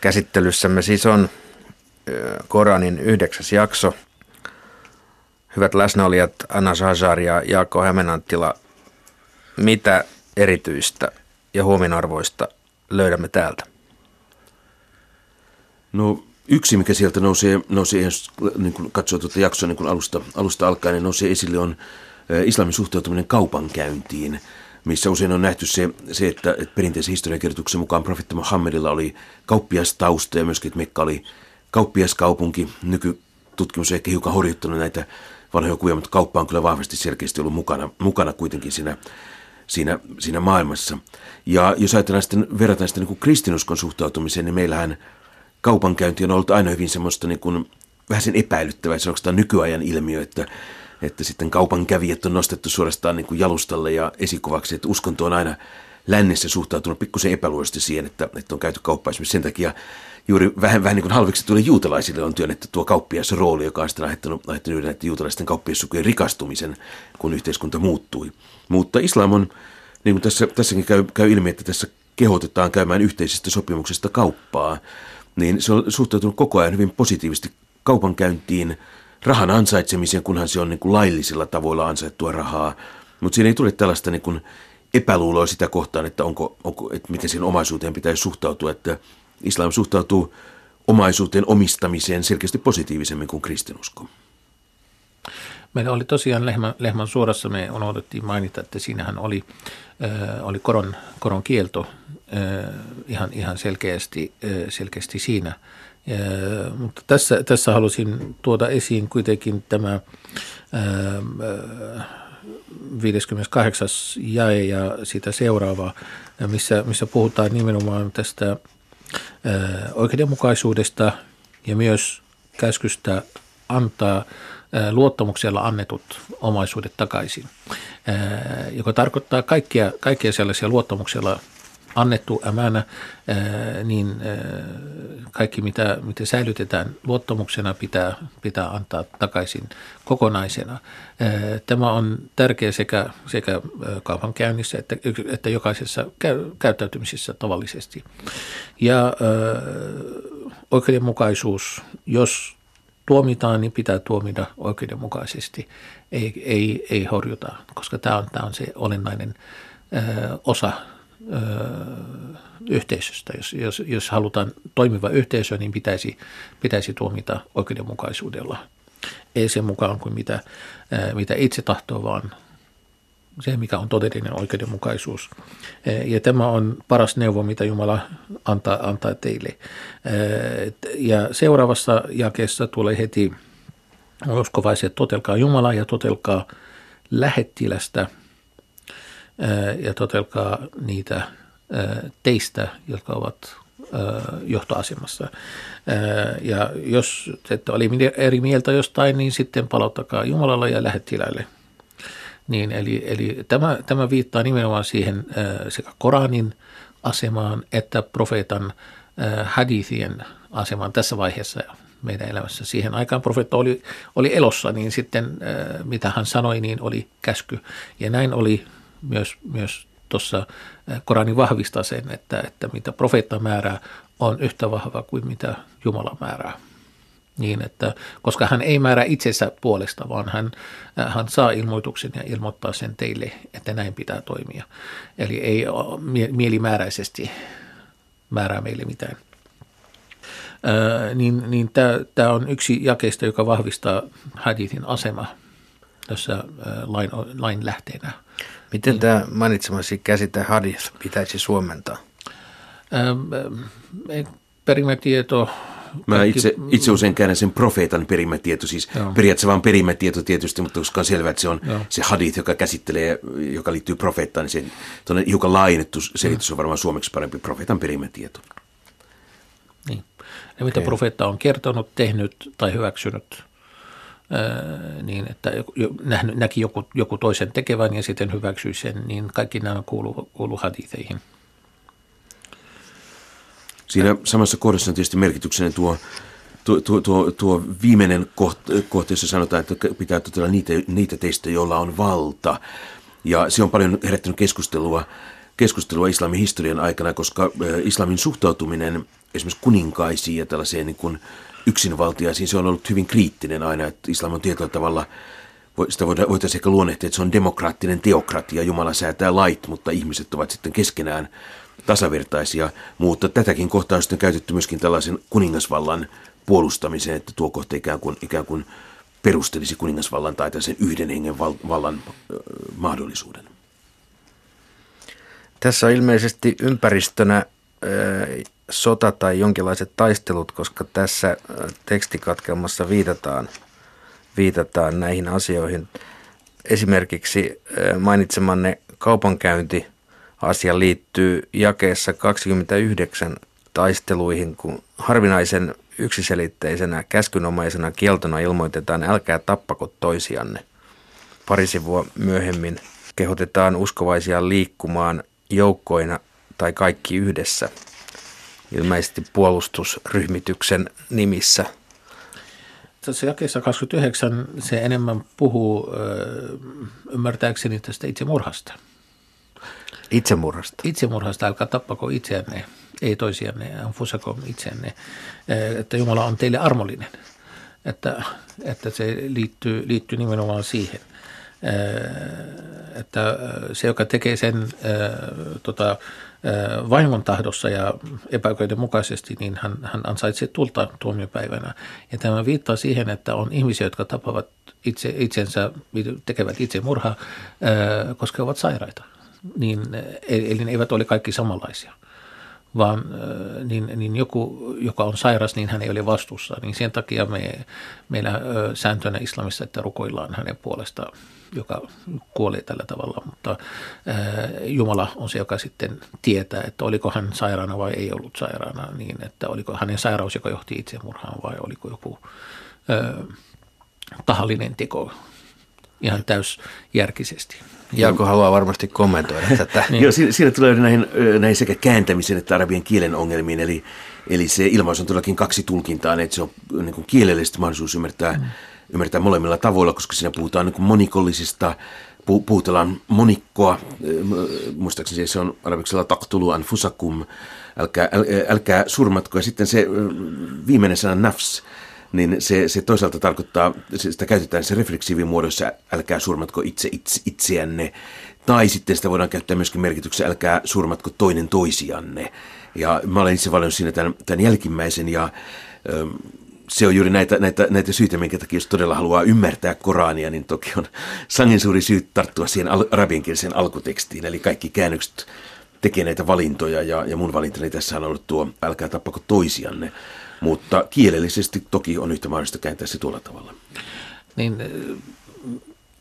Käsittelyssämme siis on Koranin yhdeksäs jakso. Hyvät läsnäolijat Anna Shahar ja Jaakko Hämenanttila, mitä erityistä ja huominarvoista löydämme täältä? No yksi, mikä sieltä nousee, nousee niin kuin katsoo tuota jaksoa niin kuin alusta, alusta alkaen, niin nousee esille on islamin suhtautuminen kaupankäyntiin, missä usein on nähty se, se että, että perinteisen historiankirjoituksen mukaan profetta Muhammedilla oli kauppiastausta ja myöskin, että Mekka oli kauppiaskaupunki. Nykytutkimus on ehkä hiukan horjuttanut näitä vanhoja kuvia, mutta kauppa on kyllä vahvasti selkeästi ollut mukana, mukana kuitenkin siinä, siinä, siinä maailmassa. Ja jos ajatellaan sitten, verrataan sitten niin kristinuskon suhtautumiseen, niin meillähän kaupankäynti on ollut aina hyvin semmoista niin kuin, vähän sen epäilyttävää, se on nykyajan ilmiö, että että sitten kaupan kävijät on nostettu suorastaan niin kuin jalustalle ja esikuvaksi, että uskonto on aina lännessä suhtautunut pikkusen epäluuloisesti siihen, että, että on käyty kauppaa esimerkiksi sen takia juuri vähän, vähän niin kuin halveksi tuli juutalaisille on työnnetty tuo kauppias rooli, joka on sitten aiheuttanut, aiheuttanut näiden juutalaisten kauppiassukujen rikastumisen, kun yhteiskunta muuttui. Mutta islam on, niin kuin tässä, tässäkin käy, käy ilmi, että tässä kehotetaan käymään yhteisistä sopimuksista kauppaa, niin se on suhtautunut koko ajan hyvin positiivisesti kaupankäyntiin, rahan ansaitsemiseen, kunhan se on niin kuin laillisilla tavoilla ansaittua rahaa. Mutta siinä ei tule tällaista niin kuin epäluuloa sitä kohtaan, että, onko, onko, että miten siihen omaisuuteen pitäisi suhtautua. Että islam suhtautuu omaisuuteen omistamiseen selkeästi positiivisemmin kuin kristinusko. Meillä oli tosiaan Lehmän, Lehmän suorassa, me unohdettiin mainita, että siinähän oli, äh, oli koron, koron kielto äh, ihan, ihan selkeästi, äh, selkeästi siinä – ja, mutta tässä, tässä halusin tuoda esiin kuitenkin tämä ää, 58. jae ja sitä seuraava, missä, missä puhutaan nimenomaan tästä ää, oikeudenmukaisuudesta ja myös käskystä antaa luottamuksella annetut omaisuudet takaisin, joka tarkoittaa kaikkia, kaikkia sellaisia luottamuksella annettu ämänä, niin kaikki mitä, mitä säilytetään luottamuksena pitää, pitää antaa takaisin kokonaisena. Tämä on tärkeä sekä, sekä kaupankäynnissä että, että jokaisessa käyttäytymisessä tavallisesti. Ja oikeudenmukaisuus, jos tuomitaan, niin pitää tuomita oikeudenmukaisesti, ei, ei, ei horjuta, koska tämä on, tämä on se olennainen osa yhteisöstä. Jos, jos, jos halutaan toimiva yhteisö, niin pitäisi, pitäisi tuomita oikeudenmukaisuudella. Ei sen mukaan kuin mitä, mitä itse tahtoo, vaan se, mikä on todellinen oikeudenmukaisuus. Ja tämä on paras neuvo, mitä Jumala antaa, antaa teille. Ja seuraavassa jakeessa tulee heti uskovaiset, totelkaa Jumalaa ja totelkaa lähettilästä – ja totelkaa niitä teistä, jotka ovat johtoasemassa. Ja jos ette ole eri mieltä jostain, niin sitten palauttakaa Jumalalle ja lähettiläille. Niin, eli, eli tämä, tämä viittaa nimenomaan siihen sekä Koranin asemaan että profeetan hadithien asemaan tässä vaiheessa meidän elämässä. Siihen aikaan profeetta oli, oli elossa, niin sitten mitä hän sanoi, niin oli käsky. Ja näin oli myös, myös tuossa Korani vahvistaa sen, että, että mitä profeetta määrää on yhtä vahva kuin mitä Jumala määrää. Niin, että, koska hän ei määrä itsensä puolesta, vaan hän, hän saa ilmoituksen ja ilmoittaa sen teille, että näin pitää toimia. Eli ei mielimääräisesti määrää meille mitään. Ää, niin niin tämä on yksi jakeista, joka vahvistaa hadithin asema tässä lain, lain lähteenä. Miten niin. tämä mainitsemasi käsite hadith pitäisi suomentaa? Ähm, perimätieto. Mä itse, itse usein käännän sen profeetan perimätieto, siis Joo. periaatteessa vain perimätieto tietysti, mutta koska on selvää, että se on Joo. se hadith, joka käsittelee, joka liittyy profeettaan, niin se hiukan laajennettu selitys on varmaan suomeksi parempi profeetan perimätieto. Niin. Ja mitä okay. profeetta on kertonut, tehnyt tai hyväksynyt niin että näki joku, joku toisen tekevän ja sitten hyväksyi sen, niin kaikki nämä kuuluu, kuuluu haditheihin. Siinä samassa kohdassa on tietysti merkityksenen tuo, tuo, tuo, tuo, tuo viimeinen kohta, jossa sanotaan, että pitää totella niitä, niitä teistä, joilla on valta. Ja se on paljon herättänyt keskustelua keskustelua islamin historian aikana, koska islamin suhtautuminen esimerkiksi kuninkaisiin ja tällaiseen niin kuin yksinvaltiaisiin, se on ollut hyvin kriittinen aina, että islam on tietyllä tavalla, sitä voitaisiin ehkä luonnehtia, että se on demokraattinen teokratia, Jumala säätää lait, mutta ihmiset ovat sitten keskenään tasavertaisia, mutta tätäkin kohtaa on sitten käytetty myöskin tällaisen kuningasvallan puolustamiseen, että tuo kohta ikään kuin, ikään kuin perustelisi kuningasvallan tai sen yhden hengen val, vallan ö, mahdollisuuden. Tässä on ilmeisesti ympäristönä sota tai jonkinlaiset taistelut, koska tässä tekstikatkelmassa viitataan, viitataan näihin asioihin. Esimerkiksi mainitsemanne kaupankäynti asia liittyy jakeessa 29 taisteluihin, kun harvinaisen yksiselitteisenä käskynomaisena kieltona ilmoitetaan älkää tappako toisianne. Pari sivua myöhemmin kehotetaan uskovaisia liikkumaan joukkoina tai kaikki yhdessä, ilmeisesti puolustusryhmityksen nimissä. Tässä jakeessa 29 se enemmän puhuu ymmärtääkseni tästä itsemurhasta. Itsemurhasta? Itsemurhasta, älkää tappako itseänne ei toisianne, anfusakom itseänne, että Jumala on teille armollinen. Että, että se liittyy, liittyy nimenomaan siihen, että se, joka tekee sen eh, tota, vaimon tahdossa ja epäoikeudenmukaisesti, niin hän, hän ansaitsee tulta tuomiopäivänä. Ja tämä viittaa siihen, että on ihmisiä, jotka tapavat itse, itsensä, tekevät itse murhaa, koska ovat sairaita. Niin, eli ne eivät ole kaikki samanlaisia vaan niin, niin joku, joka on sairas, niin hän ei ole vastuussa. Niin sen takia me, meillä sääntönä islamissa, että rukoillaan hänen puolestaan, joka kuolee tällä tavalla. Mutta Jumala on se, joka sitten tietää, että oliko hän sairaana vai ei ollut sairaana, niin että oliko hänen sairaus, joka johti itsemurhaan vai oliko joku tahallinen teko ihan täysjärkisesti. Jaako haluaa varmasti kommentoida tätä. niin. Joo, siinä, siinä tulee näihin, näihin sekä kääntämisen että arabian kielen ongelmiin, eli, eli se ilmaus on todellakin kaksi tulkintaa, että se on niin kuin kielellisesti mahdollisuus ymmärtää, mm. ymmärtää molemmilla tavoilla, koska siinä puhutaan niin kuin monikollisista, puhutellaan monikkoa, muistaakseni se on arabiksella taktulu anfusakum, älkää, älkää surmatko, ja sitten se viimeinen sana nafs, niin se, se toisaalta tarkoittaa, sitä käytetään se refleksiivimuodossa, älkää surmatko itse, itse itseänne, tai sitten sitä voidaan käyttää myöskin merkityksessä, älkää surmatko toinen toisianne. Ja mä olen itse valinnut siinä tämän, tämän jälkimmäisen, ja ö, se on juuri näitä, näitä, näitä syitä, minkä takia jos todella haluaa ymmärtää Korania, niin toki on sangen suuri syy tarttua siihen arabiankieliseen alkutekstiin, eli kaikki käännökset tekee näitä valintoja, ja, ja mun valintani tässä on ollut tuo, älkää tappako toisianne. Mutta kielellisesti toki on yhtä mahdollista kääntää se tuolla tavalla. Niin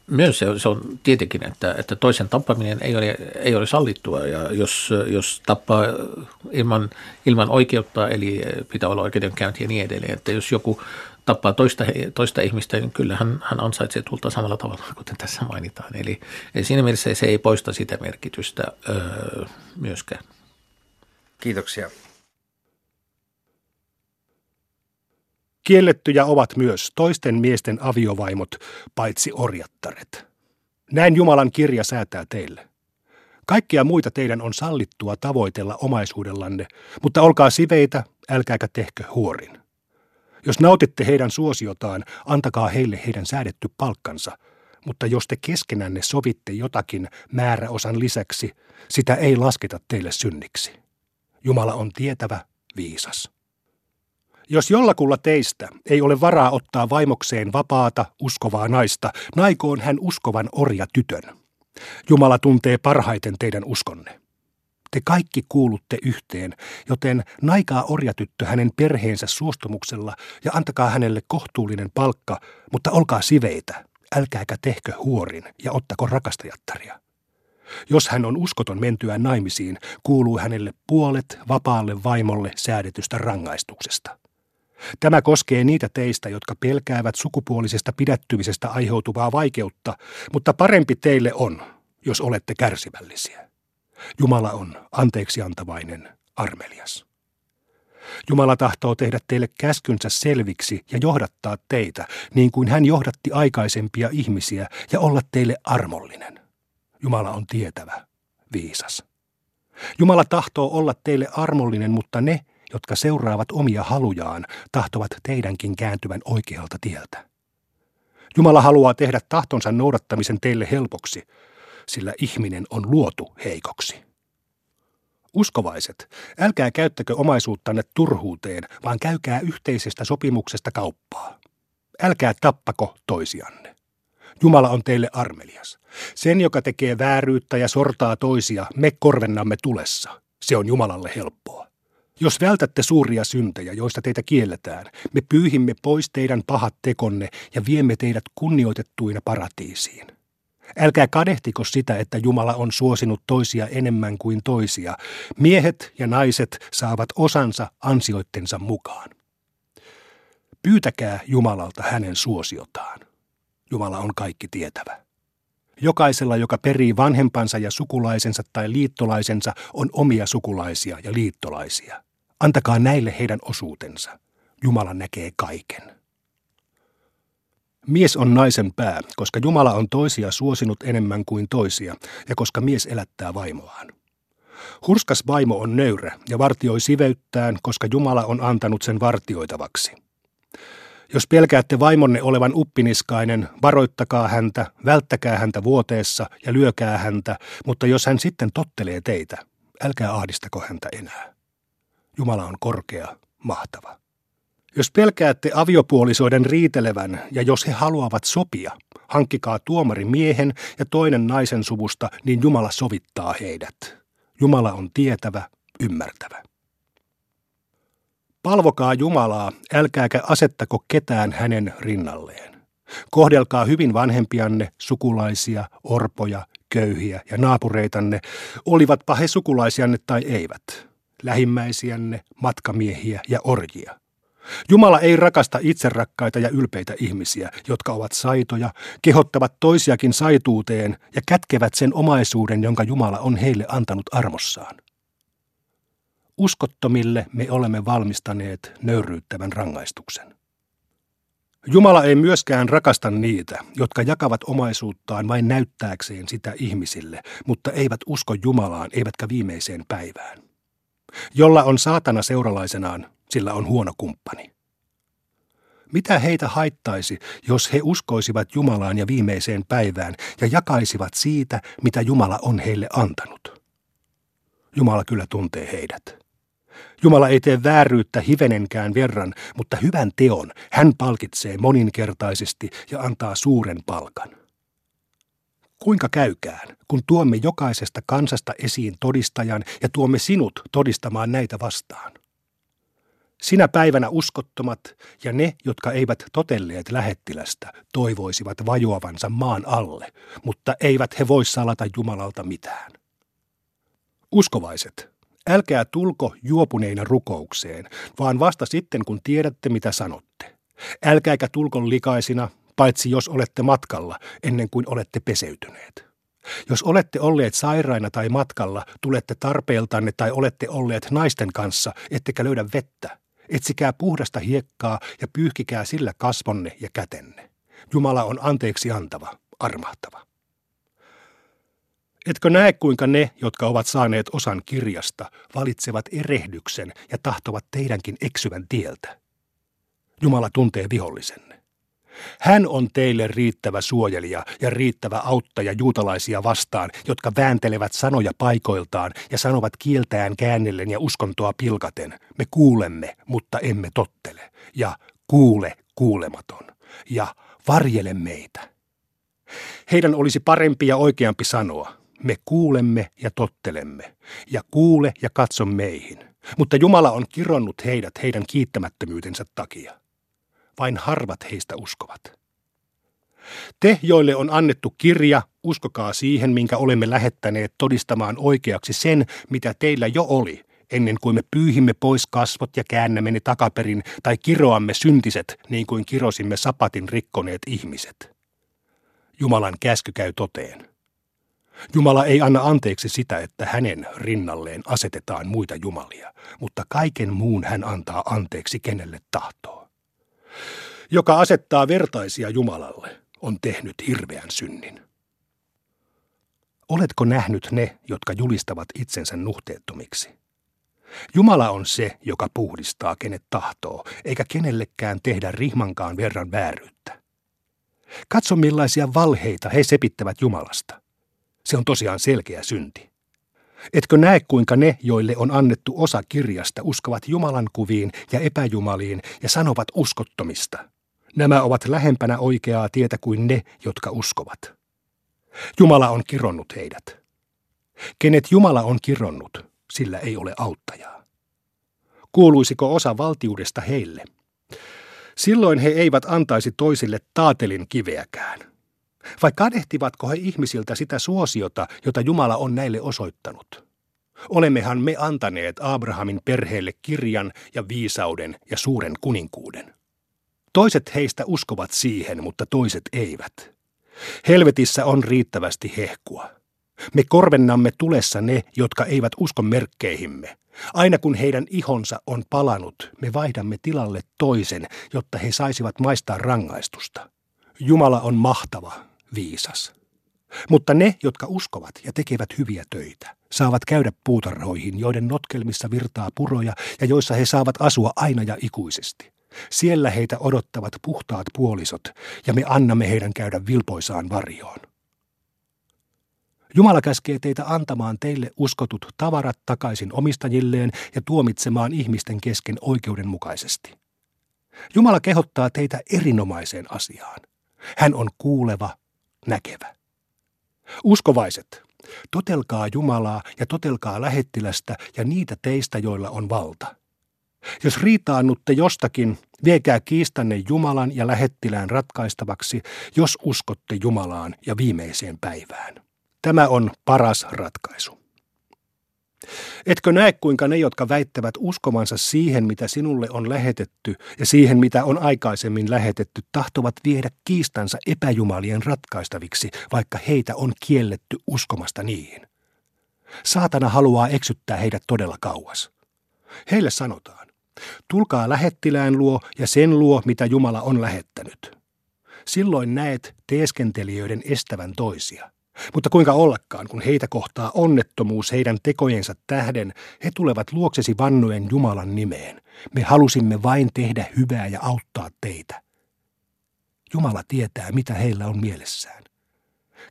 myös se on, se on tietenkin, että, että toisen tappaminen ei ole, ei ole sallittua ja jos, jos tappaa ilman, ilman oikeutta, eli pitää olla oikeudenkäynti ja niin edelleen, että jos joku tappaa toista, toista ihmistä, niin kyllä hän, hän ansaitsee tulta samalla tavalla, kuten tässä mainitaan. Eli, eli siinä mielessä se ei poista sitä merkitystä öö, myöskään. Kiitoksia. Kiellettyjä ovat myös toisten miesten aviovaimot, paitsi orjattaret. Näin Jumalan kirja säätää teille. Kaikkia muita teidän on sallittua tavoitella omaisuudellanne, mutta olkaa siveitä, älkääkä tehkö huorin. Jos nautitte heidän suosiotaan, antakaa heille heidän säädetty palkkansa, mutta jos te keskenänne sovitte jotakin määräosan lisäksi, sitä ei lasketa teille synniksi. Jumala on tietävä, viisas. Jos jollakulla teistä ei ole varaa ottaa vaimokseen vapaata, uskovaa naista, naikoon hän uskovan orja tytön. Jumala tuntee parhaiten teidän uskonne. Te kaikki kuulutte yhteen, joten naikaa orjatyttö hänen perheensä suostumuksella ja antakaa hänelle kohtuullinen palkka, mutta olkaa siveitä, älkääkä tehkö huorin ja ottako rakastajattaria. Jos hän on uskoton mentyä naimisiin, kuuluu hänelle puolet vapaalle vaimolle säädetystä rangaistuksesta. Tämä koskee niitä teistä, jotka pelkäävät sukupuolisesta pidättymisestä aiheutuvaa vaikeutta, mutta parempi teille on, jos olette kärsivällisiä. Jumala on anteeksiantavainen, armelias. Jumala tahtoo tehdä teille käskynsä selviksi ja johdattaa teitä, niin kuin hän johdatti aikaisempia ihmisiä, ja olla teille armollinen. Jumala on tietävä, viisas. Jumala tahtoo olla teille armollinen, mutta ne, jotka seuraavat omia halujaan, tahtovat teidänkin kääntyvän oikealta tieltä. Jumala haluaa tehdä tahtonsa noudattamisen teille helpoksi, sillä ihminen on luotu heikoksi. Uskovaiset, älkää käyttäkö omaisuuttanne turhuuteen, vaan käykää yhteisestä sopimuksesta kauppaa. Älkää tappako toisianne. Jumala on teille armelias. Sen, joka tekee vääryyttä ja sortaa toisia, me korvennamme tulessa. Se on Jumalalle helppoa. Jos vältätte suuria syntejä, joista teitä kielletään, me pyyhimme pois teidän pahat tekonne ja viemme teidät kunnioitettuina paratiisiin. Älkää kadehtiko sitä, että Jumala on suosinut toisia enemmän kuin toisia. Miehet ja naiset saavat osansa ansioittensa mukaan. Pyytäkää Jumalalta hänen suosiotaan. Jumala on kaikki tietävä. Jokaisella, joka perii vanhempansa ja sukulaisensa tai liittolaisensa, on omia sukulaisia ja liittolaisia. Antakaa näille heidän osuutensa. Jumala näkee kaiken. Mies on naisen pää, koska Jumala on toisia suosinut enemmän kuin toisia, ja koska mies elättää vaimoaan. Hurskas vaimo on nöyrä ja vartioi siveyttään, koska Jumala on antanut sen vartioitavaksi. Jos pelkäätte vaimonne olevan uppiniskainen, varoittakaa häntä, välttäkää häntä vuoteessa ja lyökää häntä, mutta jos hän sitten tottelee teitä, älkää ahdistako häntä enää. Jumala on korkea, mahtava. Jos pelkäätte aviopuolisoiden riitelevän ja jos he haluavat sopia, hankkikaa tuomari miehen ja toinen naisen suvusta, niin Jumala sovittaa heidät. Jumala on tietävä, ymmärtävä. Palvokaa Jumalaa, älkääkä asettako ketään hänen rinnalleen. Kohdelkaa hyvin vanhempianne, sukulaisia, orpoja, köyhiä ja naapureitanne, olivatpa he sukulaisianne tai eivät, lähimmäisiänne, matkamiehiä ja orjia. Jumala ei rakasta itserakkaita ja ylpeitä ihmisiä, jotka ovat saitoja, kehottavat toisiakin saituuteen ja kätkevät sen omaisuuden, jonka Jumala on heille antanut armossaan. Uskottomille me olemme valmistaneet nöyryyttävän rangaistuksen. Jumala ei myöskään rakasta niitä, jotka jakavat omaisuuttaan vain näyttääkseen sitä ihmisille, mutta eivät usko Jumalaan eivätkä viimeiseen päivään. Jolla on saatana seuralaisenaan, sillä on huono kumppani. Mitä heitä haittaisi, jos he uskoisivat Jumalaan ja viimeiseen päivään ja jakaisivat siitä, mitä Jumala on heille antanut? Jumala kyllä tuntee heidät. Jumala ei tee vääryyttä hivenenkään verran, mutta hyvän teon hän palkitsee moninkertaisesti ja antaa suuren palkan. Kuinka käykään, kun tuomme jokaisesta kansasta esiin todistajan ja tuomme sinut todistamaan näitä vastaan? Sinä päivänä uskottomat ja ne, jotka eivät totelleet lähettilästä, toivoisivat vajoavansa maan alle, mutta eivät he voi salata Jumalalta mitään. Uskovaiset, älkää tulko juopuneina rukoukseen, vaan vasta sitten, kun tiedätte, mitä sanotte. Älkääkä tulko likaisina, paitsi jos olette matkalla, ennen kuin olette peseytyneet. Jos olette olleet sairaina tai matkalla, tulette tarpeeltanne tai olette olleet naisten kanssa, ettekä löydä vettä. Etsikää puhdasta hiekkaa ja pyyhkikää sillä kasvonne ja kätenne. Jumala on anteeksi antava, armahtava. Etkö näe, kuinka ne, jotka ovat saaneet osan kirjasta, valitsevat erehdyksen ja tahtovat teidänkin eksyvän tieltä? Jumala tuntee vihollisenne. Hän on teille riittävä suojelija ja riittävä auttaja juutalaisia vastaan, jotka vääntelevät sanoja paikoiltaan ja sanovat kieltään käännellen ja uskontoa pilkaten. Me kuulemme, mutta emme tottele. Ja kuule kuulematon. Ja varjele meitä. Heidän olisi parempi ja oikeampi sanoa, me kuulemme ja tottelemme, ja kuule ja katso meihin. Mutta Jumala on kironnut heidät heidän kiittämättömyytensä takia. Vain harvat heistä uskovat. Te, joille on annettu kirja, uskokaa siihen, minkä olemme lähettäneet todistamaan oikeaksi sen, mitä teillä jo oli, ennen kuin me pyyhimme pois kasvot ja käännämme ne takaperin tai kiroamme syntiset, niin kuin kirosimme sapatin rikkoneet ihmiset. Jumalan käsky käy toteen. Jumala ei anna anteeksi sitä, että hänen rinnalleen asetetaan muita jumalia, mutta kaiken muun hän antaa anteeksi kenelle tahtoo. Joka asettaa vertaisia Jumalalle, on tehnyt hirveän synnin. Oletko nähnyt ne, jotka julistavat itsensä nuhteettomiksi? Jumala on se, joka puhdistaa kenet tahtoo, eikä kenellekään tehdä rihmankaan verran vääryyttä. Katso millaisia valheita he sepittävät Jumalasta. Se on tosiaan selkeä synti. Etkö näe, kuinka ne, joille on annettu osa kirjasta, uskovat Jumalan kuviin ja epäjumaliin ja sanovat uskottomista? Nämä ovat lähempänä oikeaa tietä kuin ne, jotka uskovat. Jumala on kironnut heidät. Kenet Jumala on kironnut, sillä ei ole auttajaa. Kuuluisiko osa valtiudesta heille? Silloin he eivät antaisi toisille taatelin kiveäkään. Vai kadehtivatko he ihmisiltä sitä suosiota, jota Jumala on näille osoittanut? Olemmehan me antaneet Abrahamin perheelle kirjan ja viisauden ja suuren kuninkuuden. Toiset heistä uskovat siihen, mutta toiset eivät. Helvetissä on riittävästi hehkua. Me korvennamme tulessa ne, jotka eivät usko merkkeihimme. Aina kun heidän ihonsa on palanut, me vaihdamme tilalle toisen, jotta he saisivat maistaa rangaistusta. Jumala on mahtava, viisas. Mutta ne, jotka uskovat ja tekevät hyviä töitä, saavat käydä puutarhoihin, joiden notkelmissa virtaa puroja ja joissa he saavat asua aina ja ikuisesti. Siellä heitä odottavat puhtaat puolisot, ja me annamme heidän käydä vilpoisaan varjoon. Jumala käskee teitä antamaan teille uskotut tavarat takaisin omistajilleen ja tuomitsemaan ihmisten kesken oikeudenmukaisesti. Jumala kehottaa teitä erinomaiseen asiaan. Hän on kuuleva, näkevä. Uskovaiset, totelkaa Jumalaa ja totelkaa lähettilästä ja niitä teistä, joilla on valta – jos riitaannutte jostakin, viekää kiistanne Jumalan ja lähettilään ratkaistavaksi, jos uskotte Jumalaan ja viimeiseen päivään. Tämä on paras ratkaisu. Etkö näe, kuinka ne, jotka väittävät uskovansa siihen, mitä sinulle on lähetetty, ja siihen, mitä on aikaisemmin lähetetty, tahtovat viedä kiistansa epäjumalien ratkaistaviksi, vaikka heitä on kielletty uskomasta niihin. Saatana haluaa eksyttää heidät todella kauas. Heille sanotaan, Tulkaa lähettilään luo ja sen luo, mitä Jumala on lähettänyt. Silloin näet teeskentelijöiden estävän toisia. Mutta kuinka ollakaan, kun heitä kohtaa onnettomuus heidän tekojensa tähden, he tulevat luoksesi vannuen Jumalan nimeen. Me halusimme vain tehdä hyvää ja auttaa teitä. Jumala tietää, mitä heillä on mielessään.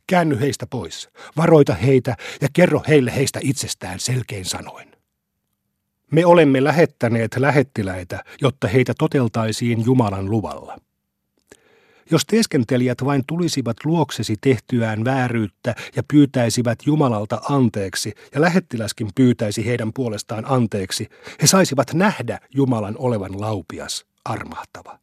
Käänny heistä pois, varoita heitä ja kerro heille heistä itsestään selkein sanoin. Me olemme lähettäneet lähettiläitä, jotta heitä toteltaisiin Jumalan luvalla. Jos teeskentelijät vain tulisivat luoksesi tehtyään vääryyttä ja pyytäisivät Jumalalta anteeksi, ja lähettiläskin pyytäisi heidän puolestaan anteeksi, he saisivat nähdä Jumalan olevan laupias, armahtava.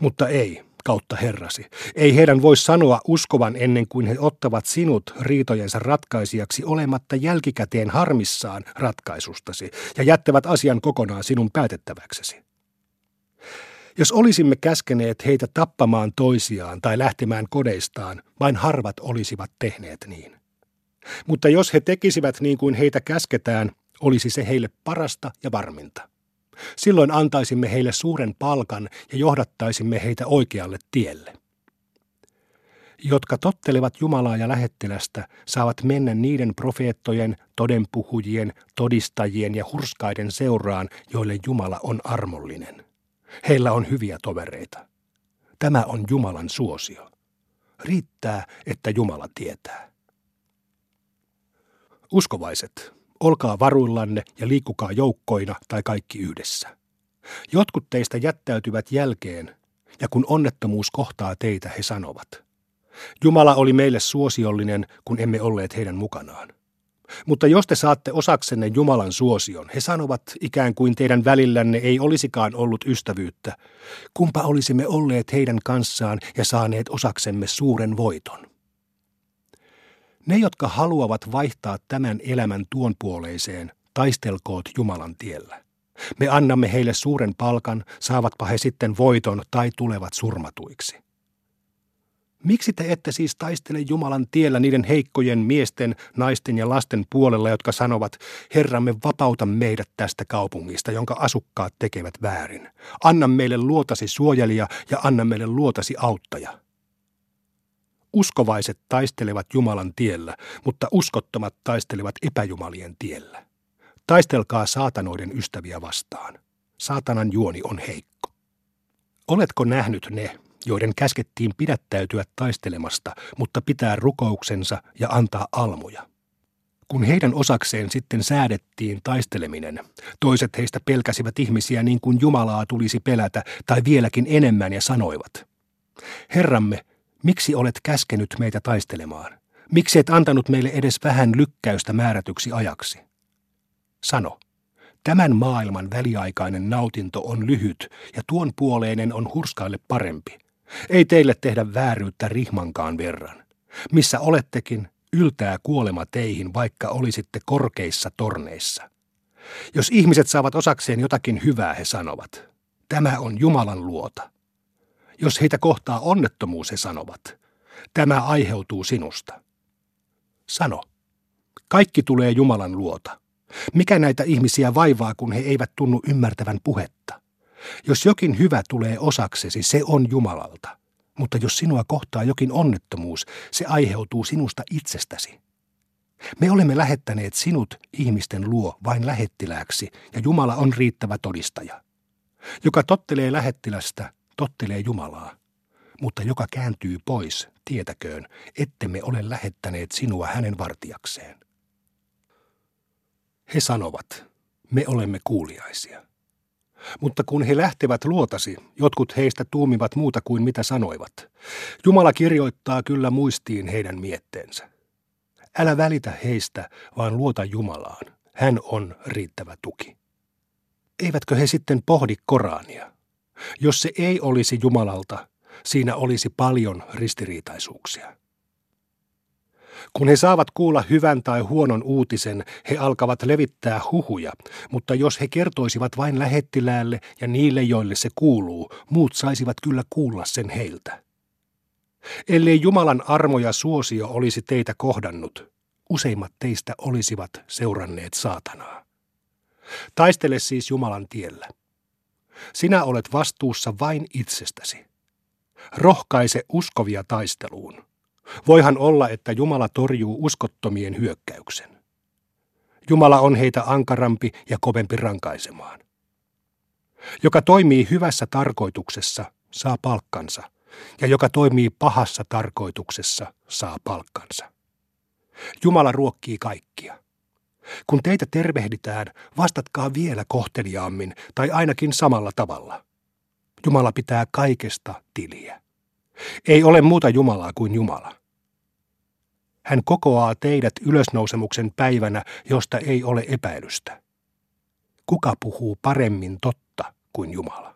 Mutta ei, kautta Herrasi. Ei heidän voi sanoa uskovan ennen kuin he ottavat sinut riitojensa ratkaisijaksi olematta jälkikäteen harmissaan ratkaisustasi ja jättävät asian kokonaan sinun päätettäväksesi. Jos olisimme käskeneet heitä tappamaan toisiaan tai lähtemään kodeistaan, vain harvat olisivat tehneet niin. Mutta jos he tekisivät niin kuin heitä käsketään, olisi se heille parasta ja varminta. Silloin antaisimme heille suuren palkan ja johdattaisimme heitä oikealle tielle. Jotka tottelevat Jumalaa ja lähettilästä, saavat mennä niiden profeettojen, todenpuhujien, todistajien ja hurskaiden seuraan, joille Jumala on armollinen. Heillä on hyviä tovereita. Tämä on Jumalan suosio. Riittää, että Jumala tietää. Uskovaiset, Olkaa varuillanne ja liikkukaa joukkoina tai kaikki yhdessä. Jotkut teistä jättäytyvät jälkeen, ja kun onnettomuus kohtaa teitä, he sanovat. Jumala oli meille suosiollinen, kun emme olleet heidän mukanaan. Mutta jos te saatte osaksenne Jumalan suosion, he sanovat ikään kuin teidän välillänne ei olisikaan ollut ystävyyttä. Kumpa olisimme olleet heidän kanssaan ja saaneet osaksemme suuren voiton. Ne, jotka haluavat vaihtaa tämän elämän tuon puoleiseen, taistelkoot Jumalan tiellä. Me annamme heille suuren palkan, saavatpa he sitten voiton tai tulevat surmatuiksi. Miksi te ette siis taistele Jumalan tiellä niiden heikkojen miesten, naisten ja lasten puolella, jotka sanovat, Herramme vapauta meidät tästä kaupungista, jonka asukkaat tekevät väärin. Anna meille luotasi suojelija ja anna meille luotasi auttaja. Uskovaiset taistelevat Jumalan tiellä, mutta uskottomat taistelevat epäjumalien tiellä. Taistelkaa saatanoiden ystäviä vastaan. Saatanan juoni on heikko. Oletko nähnyt ne, joiden käskettiin pidättäytyä taistelemasta, mutta pitää rukouksensa ja antaa almuja? Kun heidän osakseen sitten säädettiin taisteleminen, toiset heistä pelkäsivät ihmisiä niin kuin Jumalaa tulisi pelätä tai vieläkin enemmän ja sanoivat, Herramme, miksi olet käskenyt meitä taistelemaan? Miksi et antanut meille edes vähän lykkäystä määrätyksi ajaksi? Sano, tämän maailman väliaikainen nautinto on lyhyt ja tuon puoleinen on hurskaille parempi. Ei teille tehdä vääryyttä rihmankaan verran. Missä olettekin, yltää kuolema teihin, vaikka olisitte korkeissa torneissa. Jos ihmiset saavat osakseen jotakin hyvää, he sanovat. Tämä on Jumalan luota. Jos heitä kohtaa onnettomuus, he sanovat. Tämä aiheutuu sinusta. Sano. Kaikki tulee Jumalan luota. Mikä näitä ihmisiä vaivaa, kun he eivät tunnu ymmärtävän puhetta? Jos jokin hyvä tulee osaksesi, se on Jumalalta. Mutta jos sinua kohtaa jokin onnettomuus, se aiheutuu sinusta itsestäsi. Me olemme lähettäneet sinut ihmisten luo vain lähettilääksi, ja Jumala on riittävä todistaja. Joka tottelee lähettilästä, tottelee Jumalaa. Mutta joka kääntyy pois, tietäköön, ettemme ole lähettäneet sinua hänen vartijakseen. He sanovat, me olemme kuuliaisia. Mutta kun he lähtevät luotasi, jotkut heistä tuumivat muuta kuin mitä sanoivat. Jumala kirjoittaa kyllä muistiin heidän mietteensä. Älä välitä heistä, vaan luota Jumalaan. Hän on riittävä tuki. Eivätkö he sitten pohdi Korania? Jos se ei olisi Jumalalta, siinä olisi paljon ristiriitaisuuksia. Kun he saavat kuulla hyvän tai huonon uutisen, he alkavat levittää huhuja, mutta jos he kertoisivat vain lähettiläälle ja niille, joille se kuuluu, muut saisivat kyllä kuulla sen heiltä. Ellei Jumalan armo ja suosio olisi teitä kohdannut, useimmat teistä olisivat seuranneet saatanaa. Taistele siis Jumalan tiellä. Sinä olet vastuussa vain itsestäsi. Rohkaise uskovia taisteluun. Voihan olla, että Jumala torjuu uskottomien hyökkäyksen. Jumala on heitä ankarampi ja kovempi rankaisemaan. Joka toimii hyvässä tarkoituksessa, saa palkkansa, ja joka toimii pahassa tarkoituksessa, saa palkkansa. Jumala ruokkii kaikkia. Kun teitä tervehditään, vastatkaa vielä kohteliaammin tai ainakin samalla tavalla. Jumala pitää kaikesta tiliä. Ei ole muuta Jumalaa kuin Jumala. Hän kokoaa teidät ylösnousemuksen päivänä, josta ei ole epäilystä. Kuka puhuu paremmin totta kuin Jumala?